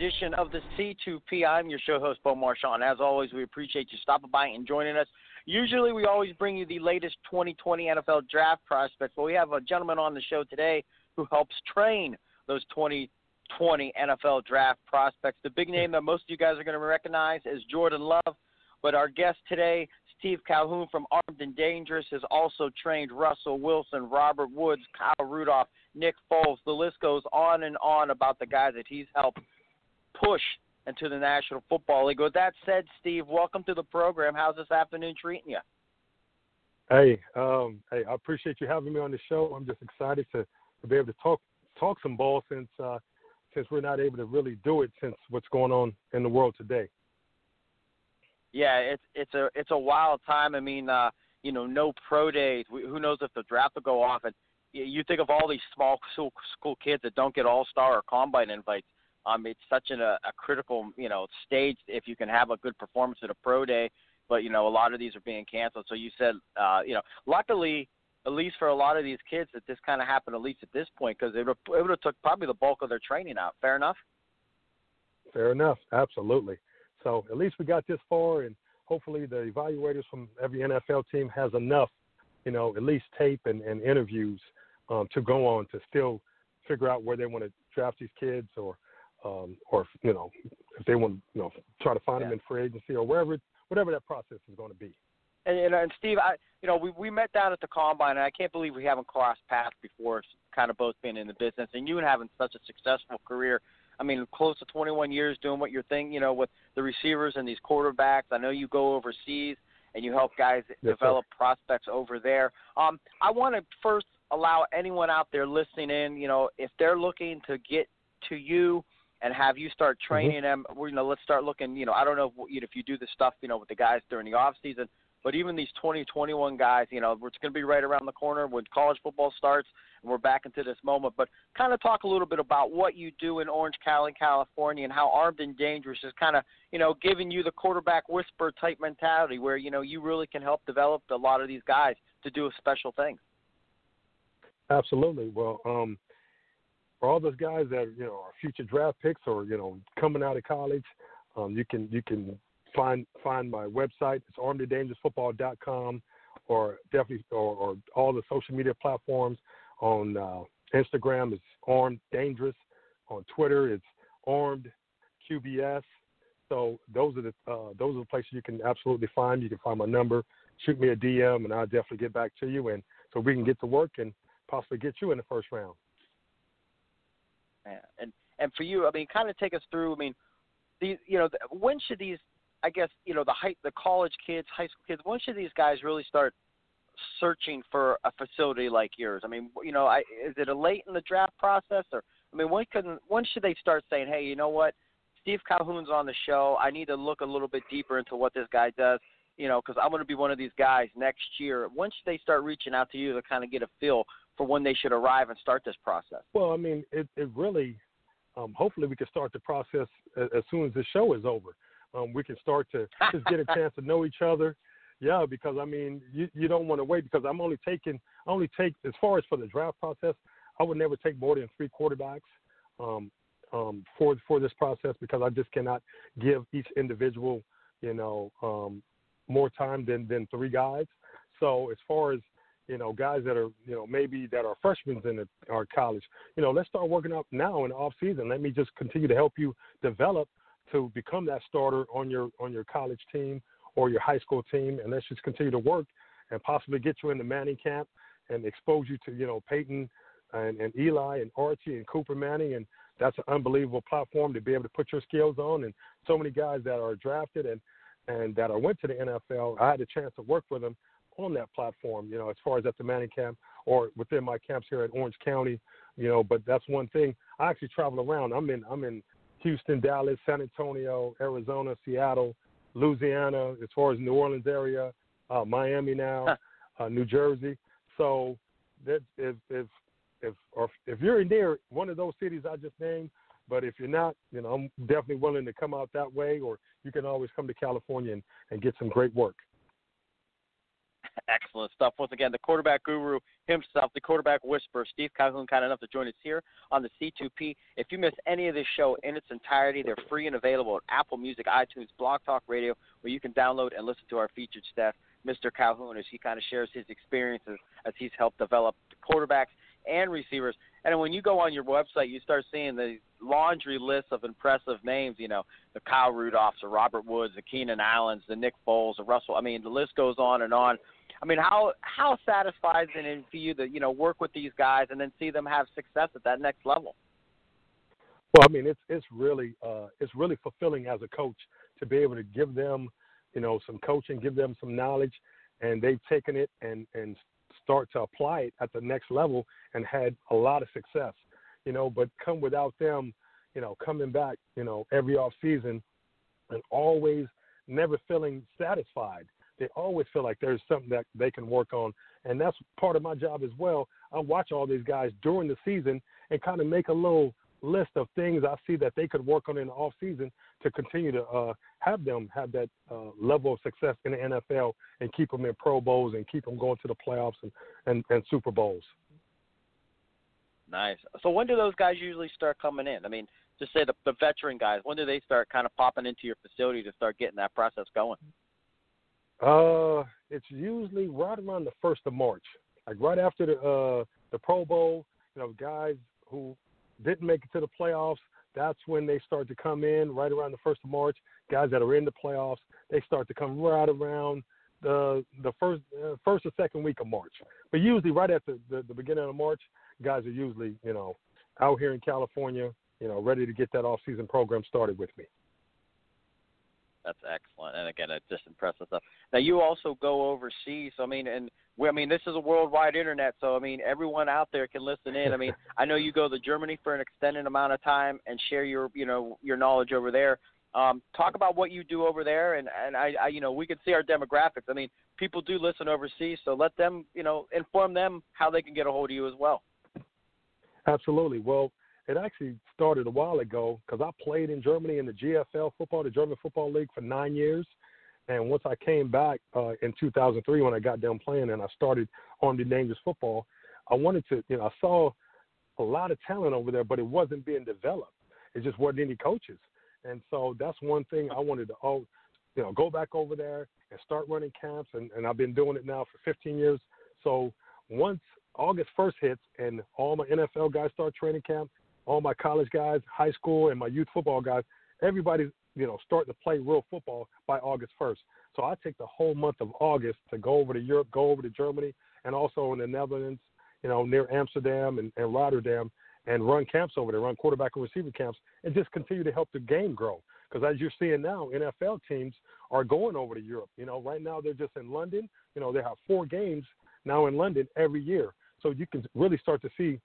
Edition of the C2P. I'm your show host, Bo Marchionte. As always, we appreciate you stopping by and joining us. Usually, we always bring you the latest 2020 NFL draft prospects, but we have a gentleman on the show today who helps train those 2020 NFL draft prospects. The big hmm. name that most of you guys are going to recognize is Jordan Love, but our guest today, Steve Calhoun from Armed and Dangerous, has also trained Russell Wilson, Robert Woods, Kyle Rudolph, Nick Foles. The list goes on and on about the guys that he's helped push into the National Football League. With that said, Steve, welcome to the program. How's this afternoon treating you? Hey, um, hey, I appreciate you having me on the show. I'm just excited to, to be able to talk talk some ball since uh, since we're not able to really do it since what's going on in the world today. Yeah, it's it's a it's a wild time. I mean, uh, you know, no pro days. Who knows if the draft will go off? And you think of all these small school, school kids that don't get all star or combine invites. Um, it's such an, a, a critical, you know, stage if you can have a good performance at a pro day. But you know, a lot of these are being canceled. So you said, uh, you know, luckily, at least for a lot of these kids, that this kind of happened at least at this point because it would have took probably the bulk of their training out. Fair enough. Fair enough. Absolutely. So at least we got this far, and hopefully the evaluators from every NFL team has enough, you know, at least tape and, and interviews um, to go on to still figure out where they want to draft these kids or um, or you know, if they want to, you know, try to find yeah. them in free agency or wherever, whatever that process is going to be. And, and, and Steve, I, you know, we we met down at the combine, and I can't believe we haven't crossed paths before. Kind of both been in the business, and you having such a successful career. I mean, close to 21 years doing what you're thing, you know, with the receivers and these quarterbacks. I know you go overseas and you help guys yes, develop sir. prospects over there. Um, I want to first allow anyone out there listening in, you know, if they're looking to get to you and have you start mm-hmm. training mm-hmm. them. You know, let's start looking. You know, I don't know if, if you do this stuff, you know, with the guys during the off season, but even these 2021 guys, you know, it's going to be right around the corner when college football starts, and we're back into this moment. But kind of talk a little bit about what you do in Orange County, California, and how Armed and Dangerous is kind of, you know, giving you the quarterback whisper type mentality, where you know you really can help develop a lot of these guys to do a special things. Absolutely. Well, um, for all those guys that you know are future draft picks or you know coming out of college, um, you can you can find find my website. It's armeddangerousfootball.com or definitely or, or all the social media platforms. On uh, Instagram, it's armed dangerous. On Twitter, it's armed QBS. So those are the uh, those are the places you can absolutely find. You can find my number, shoot me a DM, and I'll definitely get back to you, and so we can get to work and possibly get you in the first round. And and for you, I mean, kind of take us through. I mean, these, you know, when should these? I guess you know the high, the college kids, high school kids. When should these guys really start searching for a facility like yours? I mean, you know, I, is it a late in the draft process, or I mean, when can when should they start saying, hey, you know what? Steve Calhoun's on the show. I need to look a little bit deeper into what this guy does. You know, because I'm going to be one of these guys next year. Once they start reaching out to you to kind of get a feel for when they should arrive and start this process? Well, I mean, it, it really, um, hopefully, we can start the process as, as soon as the show is over. Um, we can start to just get a chance to know each other. Yeah, because I mean, you, you don't want to wait because I'm only taking, I only take as far as for the draft process, I would never take more than three quarterbacks um, um, for for this process because I just cannot give each individual, you know, um, more time than than three guys. So as far as you know, guys that are, you know, maybe that are freshmen in the, our college, you know, let's start working up now in off season. Let me just continue to help you develop to become that starter on your on your college team or your high school team, and let's just continue to work and possibly get you in the Manning camp and expose you to, you know, Peyton and, and Eli and Archie and Cooper Manning and that's an unbelievable platform to be able to put your skills on. And so many guys that are drafted and and that I went to the NFL, I had a chance to work with them on that platform. You know, as far as at the Manning camp or within my camps here at Orange County. You know, but that's one thing. I actually travel around. I'm in I'm in Houston, Dallas, San Antonio, Arizona, Seattle, Louisiana, as far as New Orleans area, uh, Miami now, uh, New Jersey. So that if if if or if you're in near one of those cities I just named, but if you're not, you know, I'm definitely willing to come out that way, or you can always come to California and, and get some great work. Excellent stuff. Once again, the quarterback guru himself, the quarterback whisperer, Steve Calhoun, kind enough to join us here on the C2P. If you miss any of this show in its entirety, they're free and available at Apple Music, iTunes, Blog Talk Radio, where you can download and listen to our featured staff, Mr. Calhoun, as he kind of shares his experiences as he's helped develop quarterbacks and receivers. And when you go on your website, you start seeing the laundry list of impressive names. You know, the Kyle Rudolphs, the Robert Woods, the Keenan Allens, the Nick Foles, the Russell. I mean, the list goes on and on. I mean, how how satisfying is it for you to you know work with these guys and then see them have success at that next level? Well, I mean, it's it's really uh, it's really fulfilling as a coach to be able to give them, you know, some coaching, give them some knowledge, and they've taken it and and start to apply it at the next level and had a lot of success, you know. But come without them, you know, coming back, you know, every off season, and always never feeling satisfied they always feel like there's something that they can work on. And that's part of my job as well. I watch all these guys during the season and kind of make a little list of things I see that they could work on in the off season to continue to uh, have them have that uh, level of success in the NFL and keep them in Pro Bowls and keep them going to the playoffs and, and, and Super Bowls. Nice. So when do those guys usually start coming in? I mean, just say the, the veteran guys. When do they start kind of popping into your facility to start getting that process going? Uh, it's usually right around the first of March, like right after the uh the Pro Bowl. You know, guys who didn't make it to the playoffs. That's when they start to come in right around the first of March. Guys that are in the playoffs, they start to come right around the the first uh, first or second week of March. But usually, right at the, the the beginning of March, guys are usually you know out here in California, you know, ready to get that off season program started with me. That's excellent, and again, it's just impressive stuff. Now, you also go overseas. So, I mean, and we, I mean, this is a worldwide internet, so I mean, everyone out there can listen in. I mean, I know you go to Germany for an extended amount of time and share your, you know, your knowledge over there. Um, talk about what you do over there, and and I, I, you know, we can see our demographics. I mean, people do listen overseas, so let them, you know, inform them how they can get a hold of you as well. Absolutely. Well, it actually started a while ago because I played in Germany in the GFL football, the German Football League, for nine years. And once I came back uh, in 2003, when I got done playing and I started Armed Dangerous football, I wanted to, you know, I saw a lot of talent over there, but it wasn't being developed. It just wasn't any coaches. And so that's one thing I wanted to, oh, you know, go back over there and start running camps. And, and I've been doing it now for 15 years. So once August 1st hits and all my NFL guys start training camp, all my college guys, high school, and my youth football guys, everybody's you know starting to play real football by August 1st. So I take the whole month of August to go over to Europe, go over to Germany, and also in the Netherlands, you know, near Amsterdam and, and Rotterdam, and run camps over there, run quarterback and receiver camps, and just continue to help the game grow. Because as you're seeing now, NFL teams are going over to Europe. You know, right now they're just in London. You know, they have four games now in London every year. So you can really start to see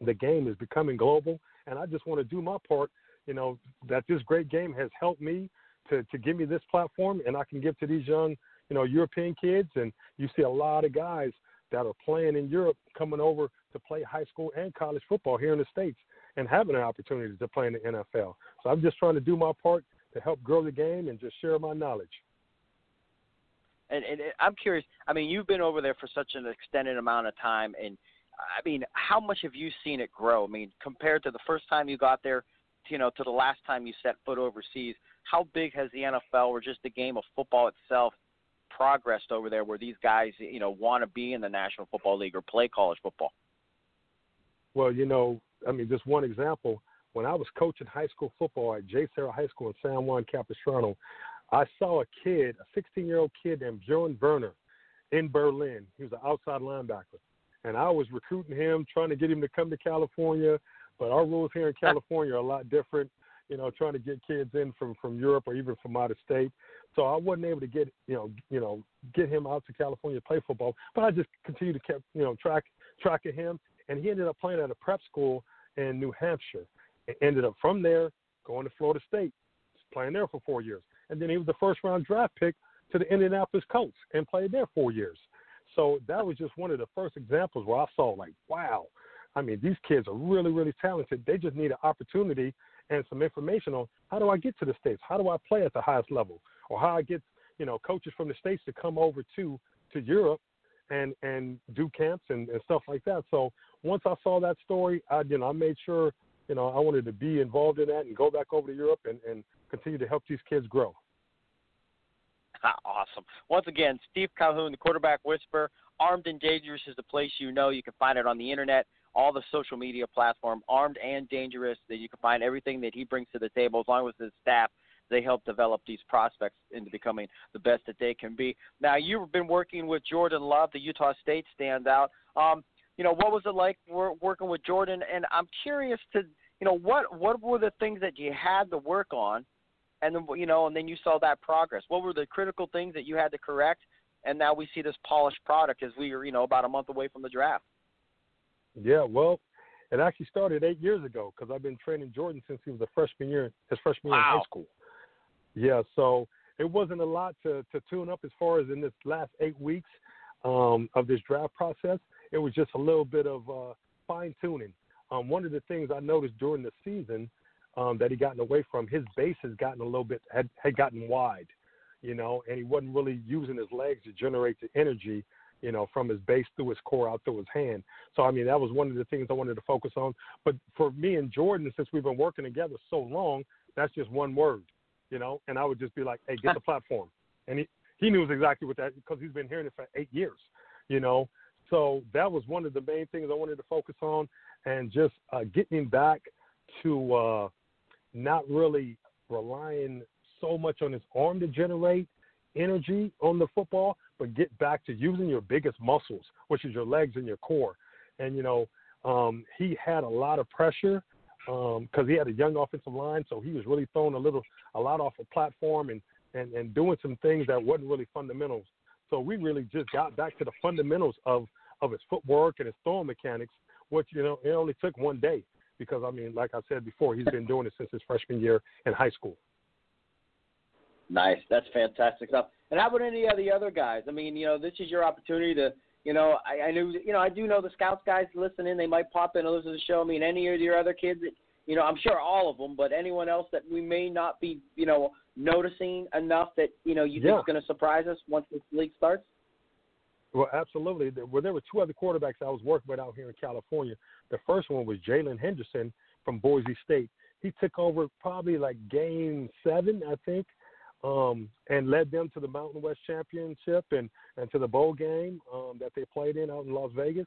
the game is becoming global, and I just want to do my part. You know that this great game has helped me to to give me this platform, and I can give to these young, you know, European kids. And you see a lot of guys that are playing in Europe coming over to play high school and college football here in the states and having an opportunity to play in the NFL. So I'm just trying to do my part to help grow the game and just share my knowledge. And, and I'm curious. I mean, you've been over there for such an extended amount of time, and I mean, how much have you seen it grow? I mean, compared to the first time you got there, you know, to the last time you set foot overseas, how big has the NFL or just the game of football itself progressed over there where these guys, you know, want to be in the National Football League or play college football? Well, you know, I mean, just one example. When I was coaching high school football at JSerra High School in San Juan Capistrano, I saw a kid, a 16 year old kid named Bjorn Werner in Berlin. He was an outside linebacker and I was recruiting him, trying to get him to come to California. But our rules here in California are a lot different. You know, trying to get kids in from from Europe or even from out of state. So I wasn't able to get you know you know get him out to California to play football. But I just continued to keep you know track track of him, and he ended up playing at a prep school in New Hampshire. Ended up from there going to Florida State, playing there for four years, and then he was the first round draft pick to the Indianapolis Colts and played there four years. So that was just one of the first examples where I saw like, wow, I mean, these kids are really, really talented. They just need an opportunity and some information on how do I get to the states? How do I play at the highest level? Or how I get, you know, coaches from the states to come over to to Europe and and do camps and, and stuff like that. So once I saw that story, I you know I made sure you know I wanted to be involved in that and go back over to Europe and, and continue to help these kids grow. awesome. Once again, Steve Calhoun, the quarterback whisperer. Armed and Dangerous is the place you know. You can find it on the internet, all the social media platform. Armed and Dangerous. That you can find everything that he brings to the table, as long as his staff. They help develop these prospects into becoming the best that they can be. Now, you've been working with Jordan Love, the Utah State standout. Um, you know, what was it like working with Jordan? And I'm curious to, you know, what what were the things that you had to work on and then you know, and then you saw that progress. What were the critical things that you had to correct? And now we see this polished product as we are, you know, about a month away from the draft. Yeah, well, it actually started eight years ago because I've been training Jordan since he was a freshman year, his freshman wow. year in high school. Yeah, so it wasn't a lot to to tune up as far as in this last eight weeks um, of this draft process. It was just a little bit of uh, fine tuning. Um, one of the things I noticed during the season um, that he gotten away from. His base has gotten a little bit had had gotten wide, you know, and he wasn't really using his legs to generate the energy, you know, from his base through his core out through his hand. So I mean, that was one of the things I wanted to focus on. But for me and Jordan, since we've been working together so long, that's just one word, you know. And I would just be like, "Hey, get the platform," and he he knew exactly what that because he's been hearing it for eight years, you know. So that was one of the main things I wanted to focus on, and just uh, getting back to uh, not really relying so much on his arm to generate energy on the football, but get back to using your biggest muscles, which is your legs and your core. And you know, um, he had a lot of pressure because um, he had a young offensive line, so he was really throwing a little, a lot off a platform and and and doing some things that wasn't really fundamentals. So we really just got back to the fundamentals of of his footwork and his throwing mechanics, which you know it only took one day because I mean, like I said before, he's been doing it since his freshman year in high school. Nice, that's fantastic stuff. And how about any of the other guys? I mean, you know, this is your opportunity to, you know, I, I knew, you know, I do know the scouts guys listen in. They might pop in and listen to the show. I mean, any of your other kids that, you know, I'm sure all of them, but anyone else that we may not be, you know, noticing enough that you know you yeah. think is going to surprise us once this league starts. Well, absolutely. Well, there were two other quarterbacks I was working with out here in California. The first one was Jaylon Henderson from Boise State. He took over probably like game seven, I think, um, and led them to the Mountain West Championship and, and to the bowl game um, that they played in out in Las Vegas.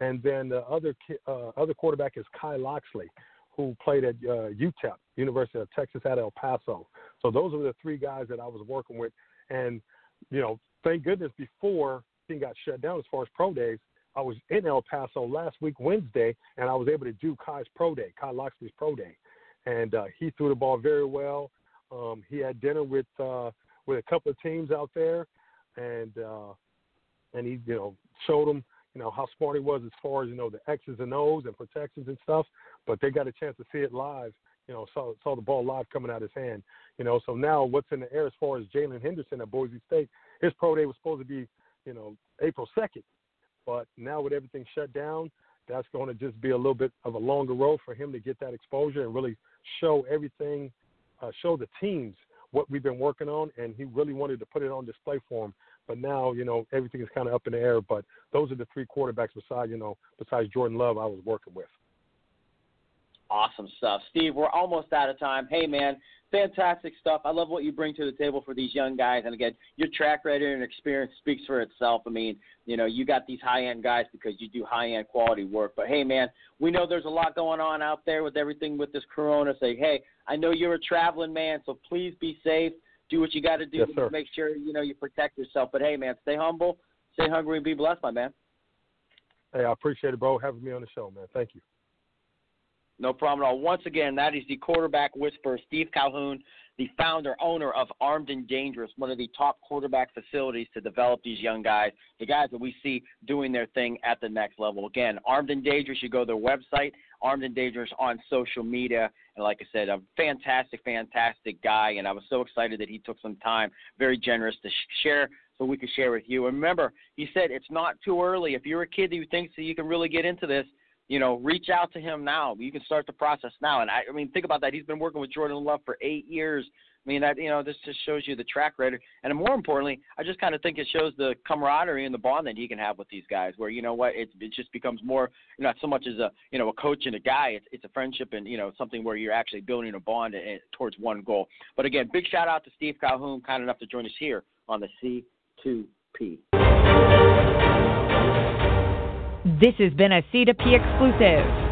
And then the other uh, other quarterback is Kai Locksley, who played at uh, UTEP, University of Texas at El Paso. So those were the three guys that I was working with. And, you know, thank goodness before thing got shut down as far as pro days, I was in El Paso last week Wednesday, and I was able to do Kai's pro day, Kai Locksley's pro day, and uh, he threw the ball very well. Um, he had dinner with uh, with a couple of teams out there, and uh, and he you know showed them you know how smart he was as far as you know the X's and O's and protections and stuff. But they got a chance to see it live. You know, saw saw the ball live coming out of his hand. You know, so now what's in the air as far as Jaylon Henderson at Boise State? His pro day was supposed to be you know, April 2nd. But now with everything shut down, that's going to just be a little bit of a longer road for him to get that exposure and really show everything, uh, show the teams what we've been working on. And he really wanted to put it on display for him. But now, you know, everything is kind of up in the air. But those are the three quarterbacks besides, you know, besides Jordan Love, I was working with. Awesome stuff. Steve, we're almost out of time. Hey, man, fantastic stuff. I love what you bring to the table for these young guys. And again, your track record and experience speaks for itself. I mean, you know, you got these high end guys because you do high end quality work. But hey, man, we know there's a lot going on out there with everything with this corona. Say, hey, I know you're a traveling man, so please be safe. Do what you got to do yes, to make sure you know you protect yourself. But hey, man, stay humble, stay hungry, and be blessed, my man. Hey, I appreciate it, bro, having me on the show, man. Thank you. No problem at all. Once again, that is the quarterback whisperer, Steve Calhoun, the founder, owner of Armed and Dangerous, one of the top quarterback facilities to develop these young guys, the guys that we see doing their thing at the next level. Again, Armed and Dangerous, you go to their website, Armed and Dangerous on social media. And like I said, a fantastic, fantastic guy. And I was so excited that he took some time, very generous to share so we could share with you. And remember, he said it's not too early. If you're a kid who thinks that you can really get into this, you know, reach out to him now. You can start the process now. And I, I mean, think about that. He's been working with Jordan Love for eight years. I mean, that you know, this just shows you the track record, and more importantly, I just kind of think it shows the camaraderie and the bond that he can have with these guys. Where you know what, it it just becomes more not so much as a you know a coach and a guy. It's it's a friendship and you know something where you're actually building a bond and, and towards one goal. But again, big shout out to Steve Calhoun, kind enough to join us here on the C2P. This has been a C2P exclusive.